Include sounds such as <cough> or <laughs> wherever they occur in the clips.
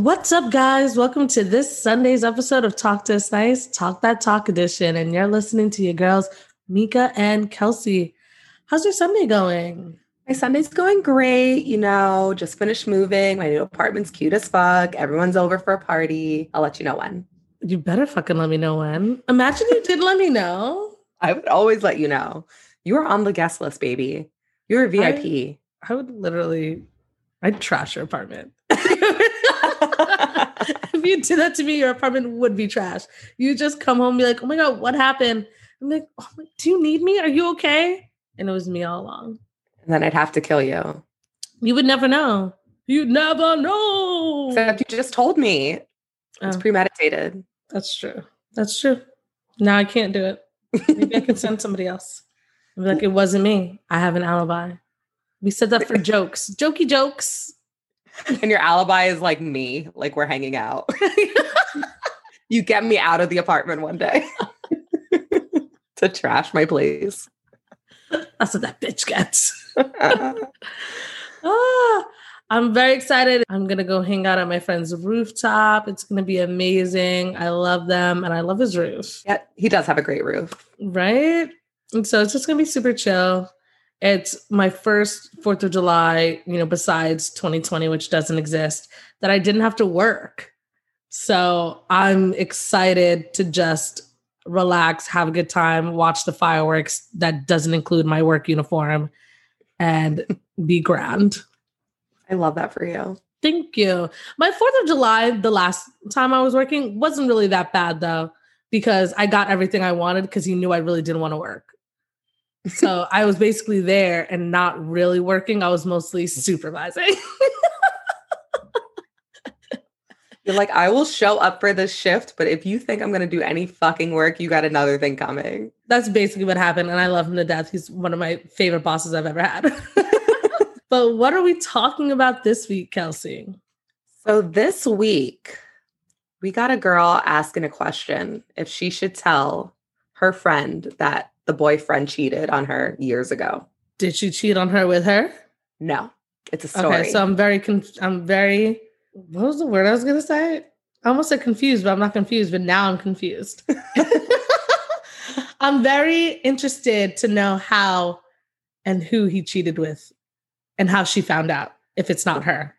What's up, guys? Welcome to this Sunday's episode of Talk to Us Nice, Talk That Talk edition. And you're listening to your girls, Mika and Kelsey. How's your Sunday going? My Sunday's going great. You know, just finished moving. My new apartment's cute as fuck. Everyone's over for a party. I'll let you know when. You better fucking let me know when. Imagine you did let me know. I would always let you know. You are on the guest list, baby. You're a VIP. I, I would literally, I'd trash your apartment. If you did that to me, your apartment would be trash. You just come home and be like, oh my God, what happened? I'm like, oh my, do you need me? Are you okay? And it was me all along. And then I'd have to kill you. You would never know. You'd never know. Except you just told me. It's oh. premeditated. That's true. That's true. Now I can't do it. Maybe I can send somebody else. I'm like, it wasn't me. I have an alibi. We said that for <laughs> jokes. Jokey jokes. <laughs> And your alibi is like me, like we're hanging out. <laughs> you get me out of the apartment one day <laughs> to trash my place. That's what that bitch gets. ah, I'm very excited. I'm going to go hang out at my friend's rooftop. It's going to be amazing. I love them and I love his roof. Yeah, he does have a great roof. Right? And so it's just going to be super chill. It's my first 4th of July, you know, besides 2020, which doesn't exist, that I didn't have to work. So I'm excited to just relax, have a good time, watch the fireworks that doesn't include my work uniform, and <laughs> be grand. I love that for you. Thank you. My 4th of July, the last time I was working, wasn't really that bad though, because I got everything I wanted because he knew I really didn't want to work. So I was basically there and not really working. I was mostly supervising. <laughs> You're like, I will show up for this shift, but if you think I'm going to do any fucking work, you got another thing coming. That's basically what happened. And I love him to death. He's one of my favorite bosses I've ever had. <laughs> but what are we talking about this week, Kelsey? So this week, we got a girl asking a question if she should tell her friend that the boyfriend cheated on her years ago. Did she cheat on her with her? No, it's a story. Okay, so I'm very, conf- I'm very what was the word I was going to say? I almost said confused, but I'm not confused, but now I'm confused. <laughs> I'm very interested to know how and who he cheated with and how she found out if it's not her.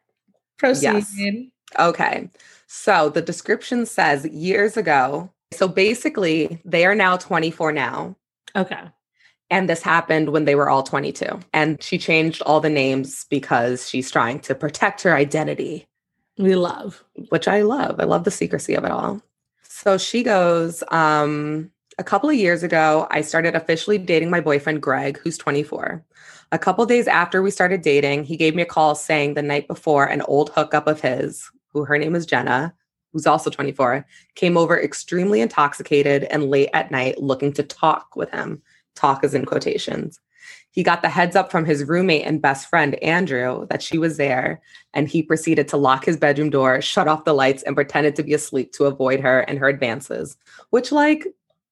Proceed. Yes. Okay. So the description says years ago. So basically, they are now 24 now. Okay. And this happened when they were all 22. And she changed all the names because she's trying to protect her identity. We love. Which I love. I love the secrecy of it all. So she goes, um, a couple of years ago, I started officially dating my boyfriend, Greg, who's 24. A couple days after we started dating, he gave me a call saying the night before an old hookup of his, who her name is Jenna, who's also 24, came over extremely intoxicated and late at night looking to talk with him. Talk is in quotations. He got the heads up from his roommate and best friend, Andrew, that she was there. And he proceeded to lock his bedroom door, shut off the lights, and pretended to be asleep to avoid her and her advances, which, like,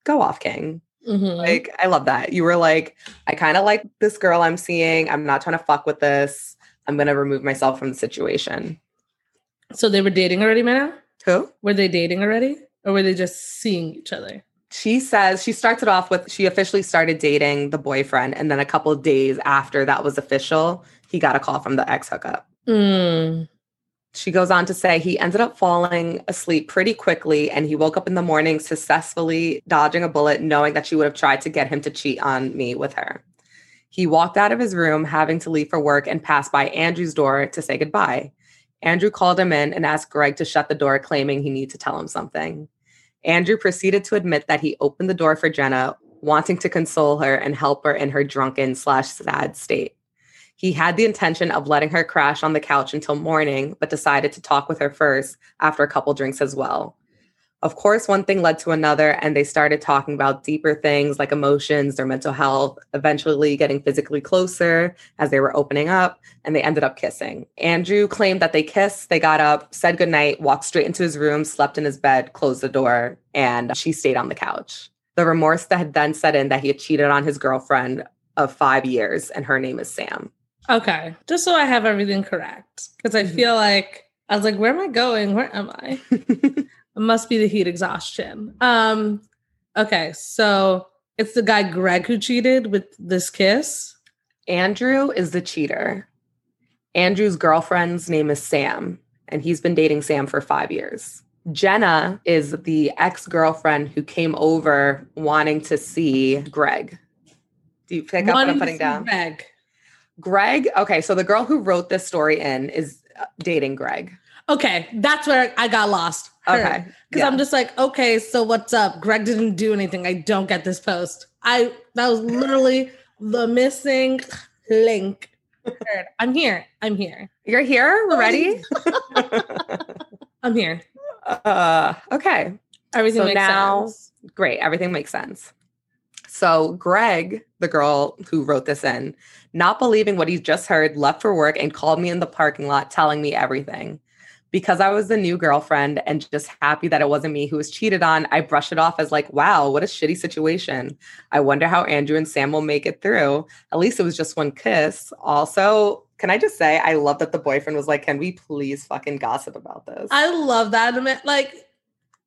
go off, King. Mm-hmm. Like, I love that. You were like, I kind of like this girl I'm seeing. I'm not trying to fuck with this. I'm going to remove myself from the situation. So they were dating already, Mana? Who? Were they dating already? Or were they just seeing each other? she says she starts it off with she officially started dating the boyfriend and then a couple days after that was official he got a call from the ex hookup mm. she goes on to say he ended up falling asleep pretty quickly and he woke up in the morning successfully dodging a bullet knowing that she would have tried to get him to cheat on me with her he walked out of his room having to leave for work and passed by andrew's door to say goodbye andrew called him in and asked greg to shut the door claiming he needed to tell him something Andrew proceeded to admit that he opened the door for Jenna, wanting to console her and help her in her drunken slash sad state. He had the intention of letting her crash on the couch until morning, but decided to talk with her first after a couple drinks as well. Of course, one thing led to another, and they started talking about deeper things like emotions, their mental health, eventually getting physically closer as they were opening up, and they ended up kissing. Andrew claimed that they kissed, they got up, said goodnight, walked straight into his room, slept in his bed, closed the door, and she stayed on the couch. The remorse that had then set in that he had cheated on his girlfriend of five years, and her name is Sam. Okay, just so I have everything correct, because I mm-hmm. feel like I was like, where am I going? Where am I? <laughs> it must be the heat exhaustion. Um, okay, so it's the guy Greg who cheated with this kiss. Andrew is the cheater. Andrew's girlfriend's name is Sam, and he's been dating Sam for five years. Jenna is the ex girlfriend who came over wanting to see Greg. Do you pick up what I'm putting down? Greg. Greg. Okay, so the girl who wrote this story in is uh, dating Greg. Okay, that's where I got lost. Okay, because yeah. I'm just like, okay, so what's up? Greg didn't do anything. I don't get this post. I that was literally the missing link. I'm here. I'm here. You're here. We're ready. <laughs> I'm here. Uh, okay. Everything so makes now, sense. Great. Everything makes sense. So Greg, the girl who wrote this in, not believing what he just heard, left for work and called me in the parking lot telling me everything. Because I was the new girlfriend and just happy that it wasn't me who was cheated on, I brush it off as like, wow, what a shitty situation. I wonder how Andrew and Sam will make it through. At least it was just one kiss. Also, can I just say, I love that the boyfriend was like, can we please fucking gossip about this? I love that. Like,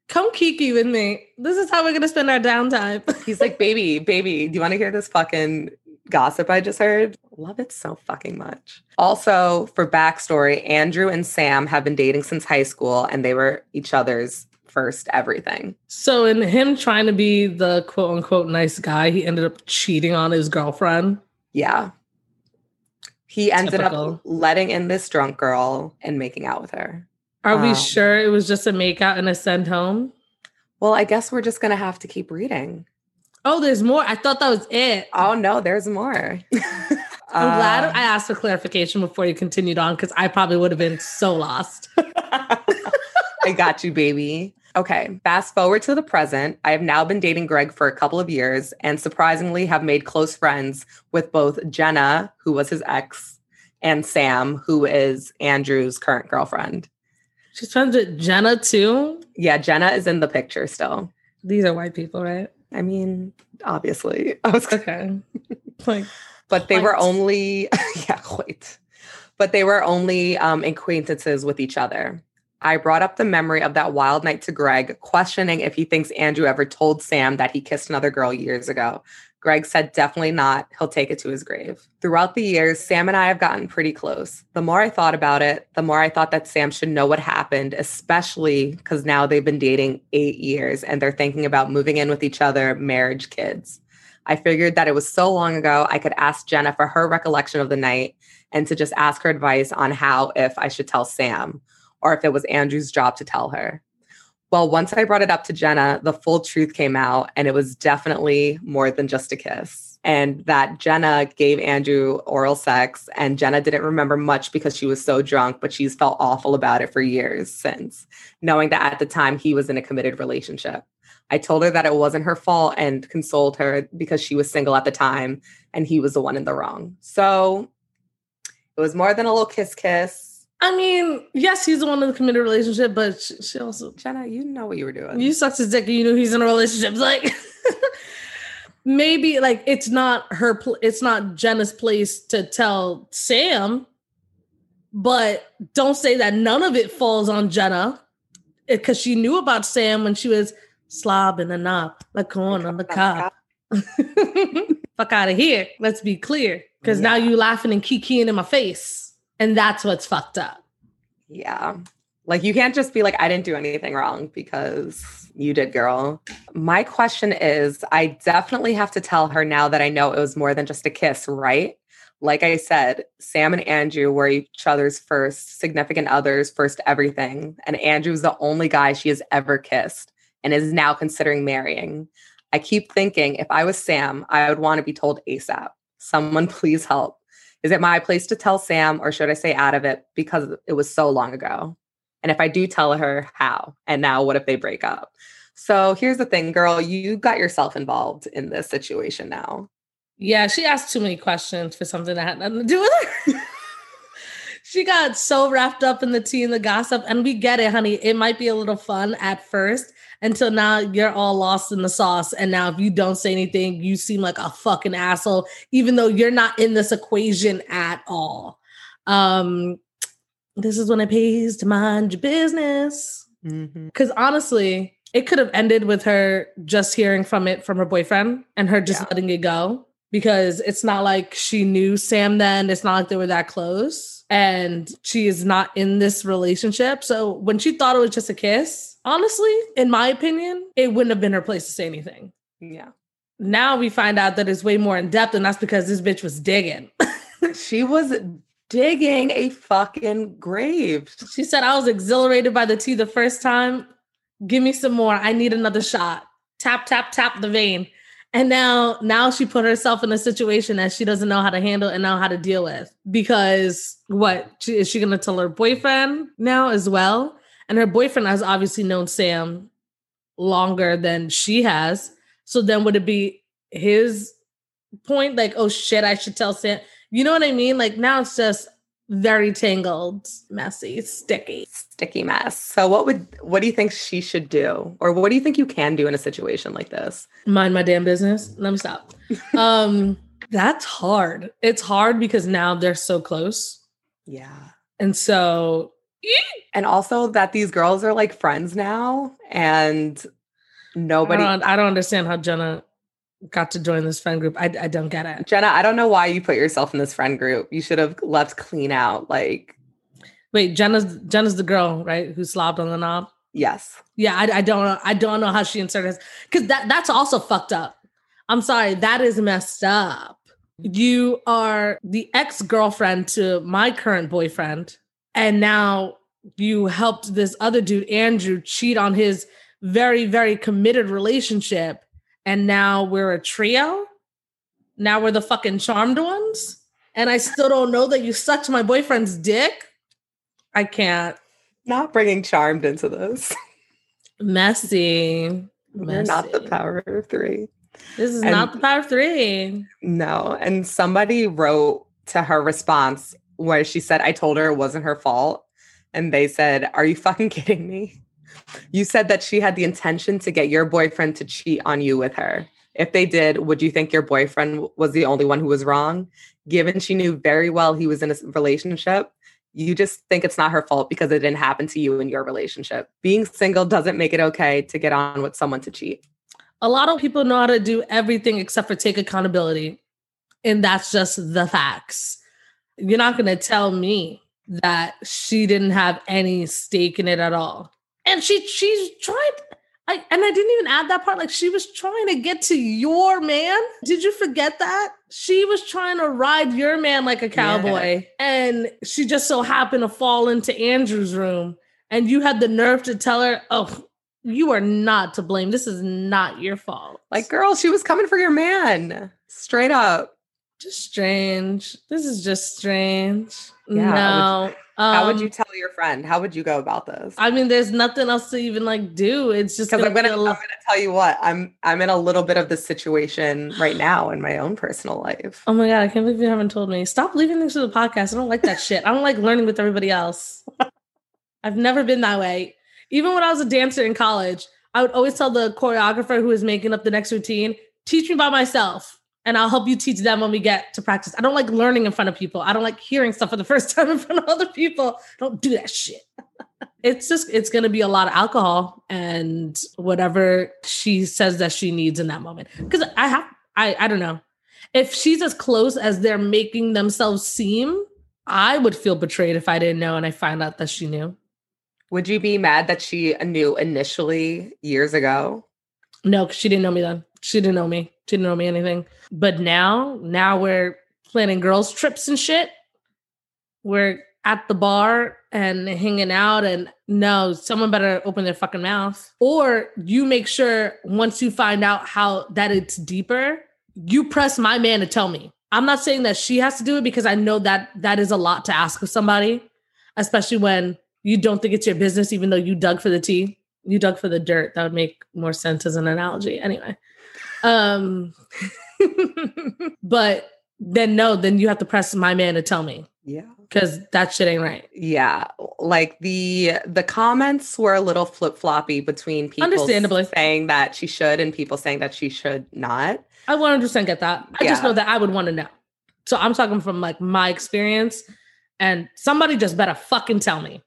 come kiki with me. This is how we're gonna spend our downtime. He's like, baby, baby, do you want to hear this fucking gossip I just heard? Love it so fucking much. Also, for backstory, Andrew and Sam have been dating since high school and they were each other's first everything. So, in him trying to be the quote unquote nice guy, he ended up cheating on his girlfriend. Yeah. He ended Typical. up letting in this drunk girl and making out with her. Are we um, sure it was just a makeout and a send home? Well, I guess we're just gonna have to keep reading. Oh, there's more. I thought that was it. Oh no, there's more. <laughs> I'm glad uh, I asked for clarification before you continued on because I probably would have been so lost. <laughs> I got you, baby. Okay, fast forward to the present. I have now been dating Greg for a couple of years and surprisingly have made close friends with both Jenna, who was his ex, and Sam, who is Andrew's current girlfriend. She's friends with Jenna too. Yeah, Jenna is in the picture still. These are white people, right? I mean, obviously. <laughs> I was okay. like, but they white. were only <laughs> yeah, white. But they were only um, acquaintances with each other. I brought up the memory of that wild night to Greg, questioning if he thinks Andrew ever told Sam that he kissed another girl years ago. Greg said, definitely not. He'll take it to his grave. Throughout the years, Sam and I have gotten pretty close. The more I thought about it, the more I thought that Sam should know what happened, especially because now they've been dating eight years and they're thinking about moving in with each other, marriage, kids. I figured that it was so long ago, I could ask Jenna for her recollection of the night and to just ask her advice on how, if I should tell Sam or if it was Andrew's job to tell her. Well, once I brought it up to Jenna, the full truth came out, and it was definitely more than just a kiss. And that Jenna gave Andrew oral sex, and Jenna didn't remember much because she was so drunk, but she's felt awful about it for years since, knowing that at the time he was in a committed relationship. I told her that it wasn't her fault and consoled her because she was single at the time and he was the one in the wrong. So it was more than a little kiss kiss I mean, yes, he's the one in the committed relationship, but she, she also Jenna, you know what you were doing. You sucked his dick, and you knew he's in a relationship. Like <laughs> maybe like it's not her. Pl- it's not Jenna's place to tell Sam, but don't say that none of it falls on Jenna eh, because she knew about Sam when she was slobbing a knob, like corn on the cob. Fuck out <laughs> of here. Let's be clear, because yeah. now you laughing and kikiing in my face. And that's what's fucked up. Yeah. Like you can't just be like, I didn't do anything wrong because you did, girl. My question is I definitely have to tell her now that I know it was more than just a kiss, right? Like I said, Sam and Andrew were each other's first significant others, first everything. And Andrew's the only guy she has ever kissed and is now considering marrying. I keep thinking if I was Sam, I would want to be told ASAP. Someone please help. Is it my place to tell Sam or should I stay out of it because it was so long ago? And if I do tell her, how? And now what if they break up? So here's the thing, girl, you got yourself involved in this situation now. Yeah, she asked too many questions for something that had nothing to do with her. <laughs> she got so wrapped up in the tea and the gossip. And we get it, honey. It might be a little fun at first, until now you're all lost in the sauce. And now if you don't say anything, you seem like a fucking asshole, even though you're not in this equation at all. Um, this is when it pays to mind your business. Because mm-hmm. honestly, it could have ended with her just hearing from it from her boyfriend and her just yeah. letting it go because it's not like she knew Sam then. It's not like they were that close. And she is not in this relationship. So when she thought it was just a kiss, honestly, in my opinion, it wouldn't have been her place to say anything. Yeah. Now we find out that it's way more in depth, and that's because this bitch was digging. <laughs> she was digging a fucking grave. She said, I was exhilarated by the tea the first time. Give me some more. I need another shot. Tap, tap, tap the vein. And now, now she put herself in a situation that she doesn't know how to handle and know how to deal with. Because what she, is she going to tell her boyfriend now as well? And her boyfriend has obviously known Sam longer than she has. So then would it be his point? Like, oh shit, I should tell Sam. You know what I mean? Like now it's just very tangled, messy, sticky. Sticky mess. So what would what do you think she should do? Or what do you think you can do in a situation like this? Mind my damn business. Let me stop. <laughs> um that's hard. It's hard because now they're so close. Yeah. And so and also that these girls are like friends now and nobody I don't, I don't understand how Jenna got to join this friend group. I, I don't get it. Jenna, I don't know why you put yourself in this friend group. You should have left clean out. Like, wait, Jenna's Jenna's the girl, right? Who slobbed on the knob. Yes. Yeah, I, I don't know. I don't know how she inserted because that that's also fucked up. I'm sorry, that is messed up. You are the ex girlfriend to my current boyfriend, and now you helped this other dude, Andrew, cheat on his very, very committed relationship and now we're a trio. Now we're the fucking charmed ones. And I still don't know that you sucked my boyfriend's dick. I can't. Not bringing charmed into this. Messy. <laughs> We're not the power of three. This is and not the power of three. No. And somebody wrote to her response where she said, I told her it wasn't her fault. And they said, Are you fucking <laughs> kidding me? You said that she had the intention to get your boyfriend to cheat on you with her. If they did, would you think your boyfriend was the only one who was wrong? Given she knew very well he was in a relationship, you just think it's not her fault because it didn't happen to you in your relationship. Being single doesn't make it okay to get on with someone to cheat. A lot of people know how to do everything except for take accountability. And that's just the facts. You're not going to tell me that she didn't have any stake in it at all and she she's tried I, and I didn't even add that part. Like she was trying to get to your man. Did you forget that? She was trying to ride your man like a cowboy. Yeah. And she just so happened to fall into Andrew's room. And you had the nerve to tell her, oh, you are not to blame. This is not your fault. Like, girl, she was coming for your man. Straight up. Just strange. This is just strange. Yeah, no. Um, How would you um, tell your friend? How would you go about this? I mean, there's nothing else to even like do. It's just because I'm gonna, I'm gonna tell you what I'm I'm in a little bit of this situation right now in my own personal life. Oh my god, I can't believe you haven't told me. Stop leaving things to the podcast. I don't like that shit. I don't like learning with everybody else. I've never been that way. Even when I was a dancer in college, I would always tell the choreographer who was making up the next routine, teach me by myself and I'll help you teach them when we get to practice. I don't like learning in front of people. I don't like hearing stuff for the <laughs> first time in front of other people. Don't do that shit. <laughs> it's just it's going to be a lot of alcohol and whatever she says that she needs in that moment. Cuz I have I I don't know. If she's as close as they're making themselves seem, I would feel betrayed if I didn't know and I find out that she knew. Would you be mad that she knew initially years ago? No, cuz she didn't know me then. She didn't know me. Didn't know me anything. But now, now we're planning girls' trips and shit. We're at the bar and hanging out and no, someone better open their fucking mouth. Or you make sure once you find out how that it's deeper, you press my man to tell me. I'm not saying that she has to do it because I know that that is a lot to ask of somebody, especially when you don't think it's your business, even though you dug for the tea. You dug for the dirt. That would make more sense as an analogy. Anyway. Um, <laughs> but then no, then you have to press my man to tell me. Yeah. Cause that shit ain't right. Yeah. Like the the comments were a little flip floppy between people understandably saying that she should and people saying that she should not. I 100% get that. I yeah. just know that I would want to know. So I'm talking from like my experience. And somebody just better fucking tell me.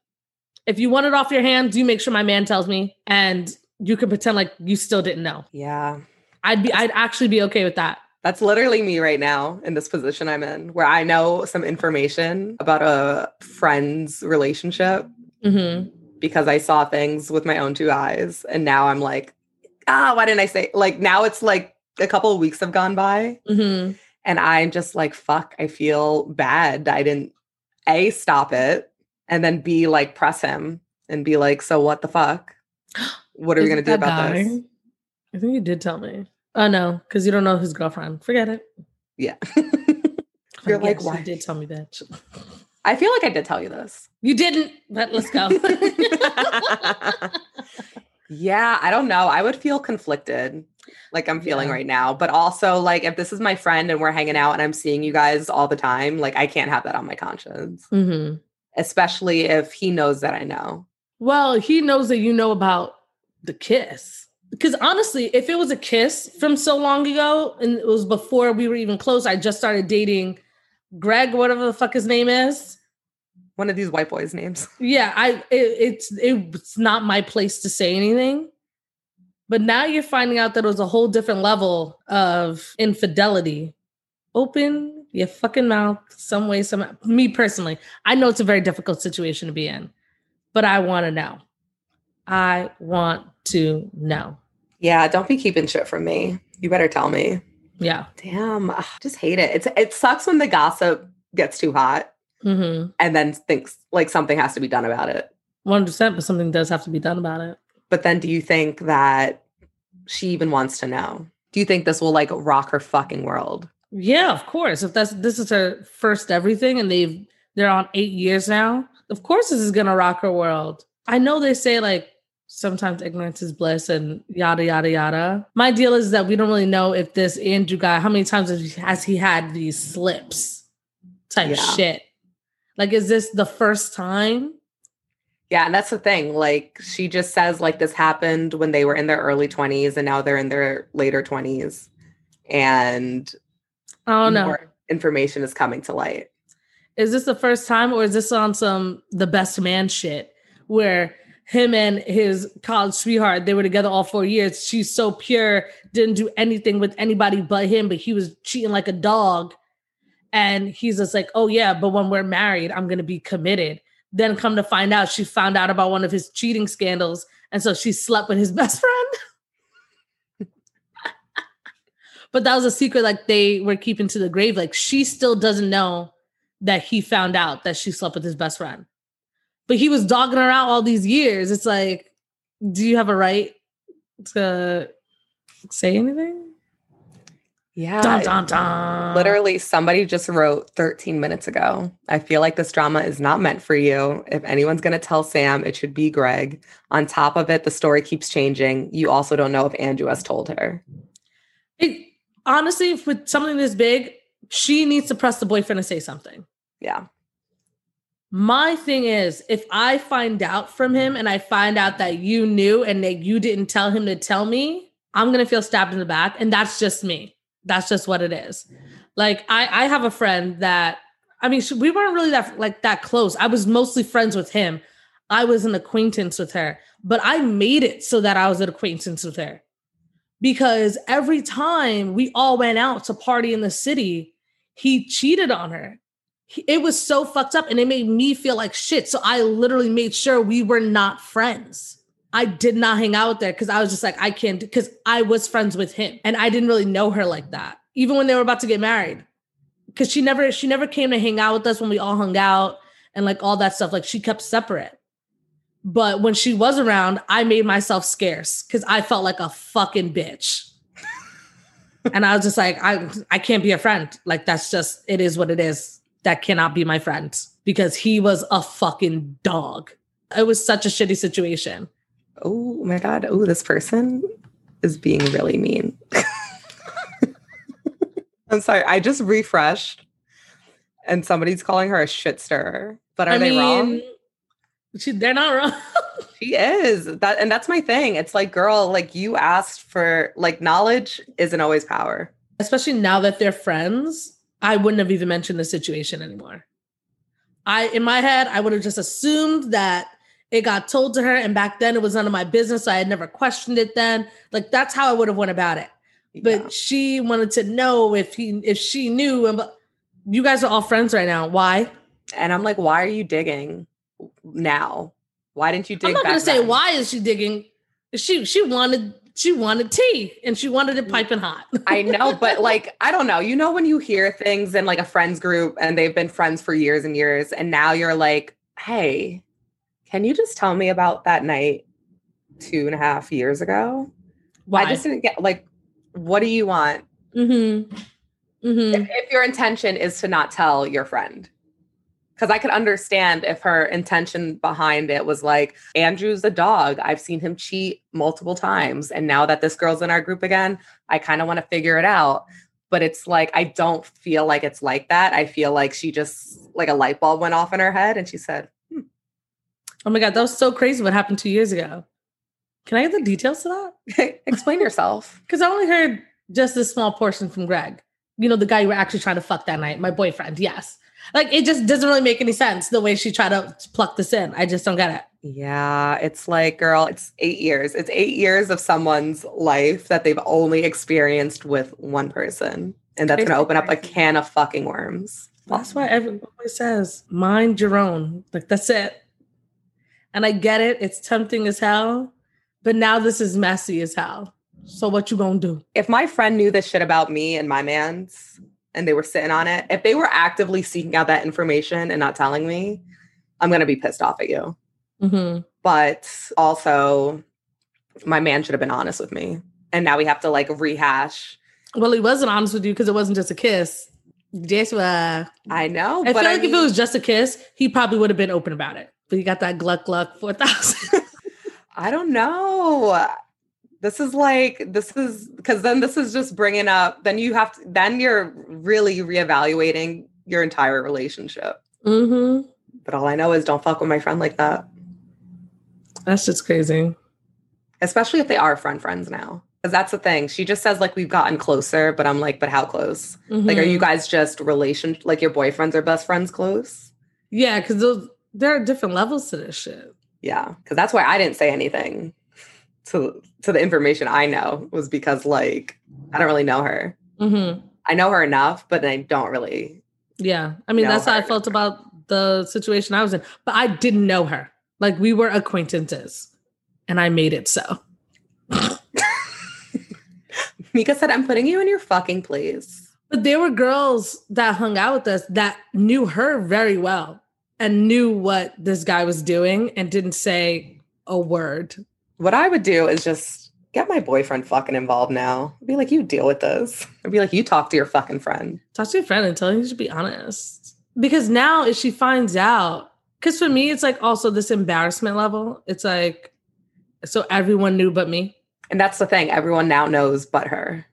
If you want it off your hands, you make sure my man tells me and you can pretend like you still didn't know. Yeah. I'd be I'd actually be okay with that. That's literally me right now in this position I'm in, where I know some information about a friend's relationship Mm-hmm. because I saw things with my own two eyes. And now I'm like, ah, why didn't I say? Like, now it's like a couple of weeks have gone by, Mm-hmm. and I'm just like, fuck, I feel bad. I didn't A, stop it, and then B, like, press him and be like, so what the fuck? What are we going to do about this? I think you did tell me. Oh no, because you don't know his girlfriend. Forget it. Yeah. <laughs> You're like, like, why? You did tell me that. I feel like I did tell you this. You didn't, but let's go. <laughs> yeah, I don't know. I would feel conflicted like I'm feeling Yeah. right now. But also, like, if this is my friend and we're hanging out and I'm seeing you guys all the time, like, I can't have that on my conscience, hmm especially if he knows that I know. Well, he knows that you know about the kiss. Because honestly, if it was a kiss from so long ago and it was before we were even close, I just started dating Greg, whatever the fuck his name is. One of these white boys' names. <laughs> Yeah, I it, it's it's not my place to say anything. But now you're finding out that it was a whole different level of infidelity. Open your fucking mouth some way, some me personally. I know it's a very difficult situation to be in, but I want to know. I want to know. Yeah, don't be keeping shit from me. You better tell me. Yeah. Damn, ugh, just hate it. It's it sucks when the gossip gets too hot Mm-hmm. and then thinks like something has to be done about it. One percent, but something does have to be done about it. But then do you think that she even wants to know? Do you think this will like rock her fucking world? Yeah, of course. If that's this is her first everything and they've they're on eight years now, of course this is gonna rock her world. I know they say like sometimes ignorance is bliss and yada yada yada. My deal is that we don't really know if this Andrew guy, how many times has he- has he had these slips type Yeah. shit? Like, is this the first time? Yeah, and that's the thing. Like she just says like this happened when they were in their early 20s and now they're in their later 20s. And I don't know. information is coming to light. is this the first time or is this on some the best man shit where him and his college sweetheart they were together all four years she's so pure didn't do anything with anybody but him but he was cheating like a dog and he's just like oh yeah but when we're married i'm gonna be committed then come to find out she found out about one of his cheating scandals and so she slept with his <laughs> best friend but that was a secret like they were keeping to the grave like she still doesn't know that he found out that she slept with his best friend. But he was dogging her out all these years. It's like, do you have a right to say anything? Yeah. Dun, dun, dun. Literally, somebody just wrote 13 minutes ago. I feel like this drama is not meant for you. If anyone's going to tell Sam, it should be Greg. On top of it, the story keeps changing. You also don't know if Andrew has told her. It, honestly, with something this big, she needs to press the boyfriend and say something. Yeah. My thing is, if I find out from him and I find out that you knew and that you didn't tell him to tell me, I'm gonna feel stabbed in the back. And that's just me. That's just what it is. Like I, I have a friend that I mean, she, we weren't really that like that close. I was mostly friends with him. I was an acquaintance with her, but I made it so that I was an acquaintance with her because every time we all went out to party in the city, he cheated on her he- it was so fucked up and it made me feel like shit. So I literally made sure we were not friends. I did not hang out her because I was just like, I can't, because I was friends with him and I didn't really know her like that, even when they were about to get married. Because she never, she never came to hang out with us when we all hung out and like all that stuff. Like she kept separate. But when she was around, I made myself scarce because I felt like a fucking bitch. <laughs> and I was just like, I, I can't be a friend. Like that's just, it is what it is that cannot be my friend because he was a fucking dog. It was such a shitty situation. Oh my God. Oh, this person is being really mean. <laughs> I'm sorry. I just refreshed and somebody's calling her a shit stirrer. But are I they mean, wrong? She, they're not wrong. <laughs> She is. That and that's my thing. It's like, girl, like you asked for like knowledge isn't always power. Especially now that they're friends, I wouldn't have even mentioned the situation anymore. I in my head, I would have just assumed that it got told to her, and back then it was none of my business. So I had never questioned it then. Like that's how I would have went about it. But Yeah. she wanted to know if he if she knew and but you guys are all friends right now. Why? And I'm like, why are you digging now? Why didn't you dig? I'm not gonna say then? why is she digging. She she wanted she wanted tea and she wanted it piping hot. I know, but like, I don't know. You know, when you hear things in like a friends group and they've been friends for years and years, and now you're like, hey, can you just tell me about that night two and a half years ago? Why? I just didn't get like, what do you want? mm-hmm. Mm-hmm. If, if your intention is to not tell your friend. Because I could understand if her intention behind it was like, Andrew's a dog. I've seen him cheat multiple times. And now that this girl's in our group again, I kind of want to figure it out. But it's like, I don't feel like it's like that. I feel like she just, like a light bulb went off in her head and she said, hmm. Oh my god, that was so crazy. What happened two years ago? Can I get the details to that? <laughs> explain yourself. Because I only heard just this small portion from Greg. You know, the guy you were actually trying to fuck that night, my boyfriend. Yes. Like it just doesn't really make any sense the way she tried to pluck this in. I just don't get it. Yeah, it's like, girl, it's eight years. It's eight years of someone's life that they've only experienced with one person. And that's going to open up a can of fucking worms. That's why everyone always says, mind your own. Like that's it. And I get it. It's tempting as hell. But now this is messy as hell. So what you gonna do? If my friend knew this shit about me and my man's and they were sitting on it, if they were actively seeking out that information and not telling me, I'm going to be pissed off at you. Mm-hmm. But also, my man should have been honest with me. And now we have to like rehash. Well, he wasn't honest with you because it wasn't just a kiss. Uh, I know. I but feel like if it was just a kiss, he probably would have been open about it. But he got that gluck gluck four thousand. <laughs> I don't know. This is like this is because then this is just bringing up. Then you have to. Then you're really reevaluating your entire relationship. mm-hmm. But all I know is don't fuck with my friend like that, That's just crazy. especially if they are friend friends now. Because that's the thing. She just says like we've gotten closer, but I'm like, but how close? Like, are you guys just relation? Like your boyfriends are best friends close? Yeah, because there are different levels to this shit. Yeah, because that's why I didn't say anything to to the information I know was because like I don't really know her. Mm-hmm. I know her enough, but I don't really. Yeah, I mean that's how I felt about the situation I was in, but I didn't know her. Like we were acquaintances, and I made it so. <laughs> Mika said, "I'm putting you in your fucking place." But there were girls that hung out with us that knew her very well and knew what this guy was doing and didn't say a word. What I would do is just get my boyfriend fucking involved now. I'd be like, "You deal with this." I'd be like, "You talk to your fucking friend." Talk to your friend and tell him you should be honest. Because now if she finds out, because for me, it's like also this embarrassment level. It's like, so everyone knew but me. And that's the thing. Everyone now knows but her.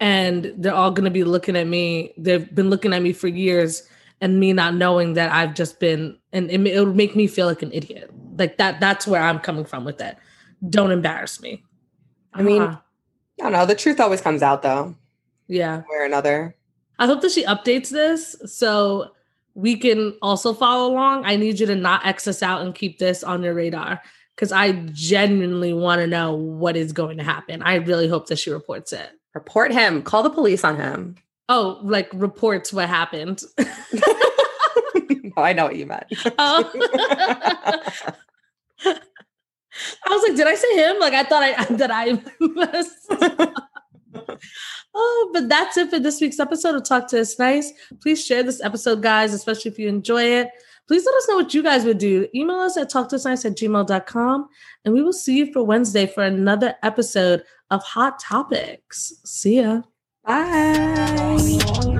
and they're all going to be looking at me. They've been looking at me for years, and me not knowing that I've just been, and it, it'll make me feel like an idiot. Like that. That's where I'm coming from with it Don't embarrass me. I mean- Ah, I don't know. The truth always comes out though, yeah. or another. I hope that she updates this so we can also follow along. I need you to not X us out and keep this on your radar because I genuinely want to know what is going to happen. I really hope that she reports it. Report him. Call the police on him. Oh, like reports what happened. <laughs> <laughs> oh, I know what you meant. Oh. <laughs> I was like, did I say him? Like I thought I <laughs> that I <laughs> oh, but that's it for this week's episode of Talk to Us Nice. Please share this episode, guys, especially if you enjoy it. Please let us know what you guys would do. Email us at talktousnice at gmail.com. And we will see you for Wednesday for another episode of Hot Topics. See ya. Bye.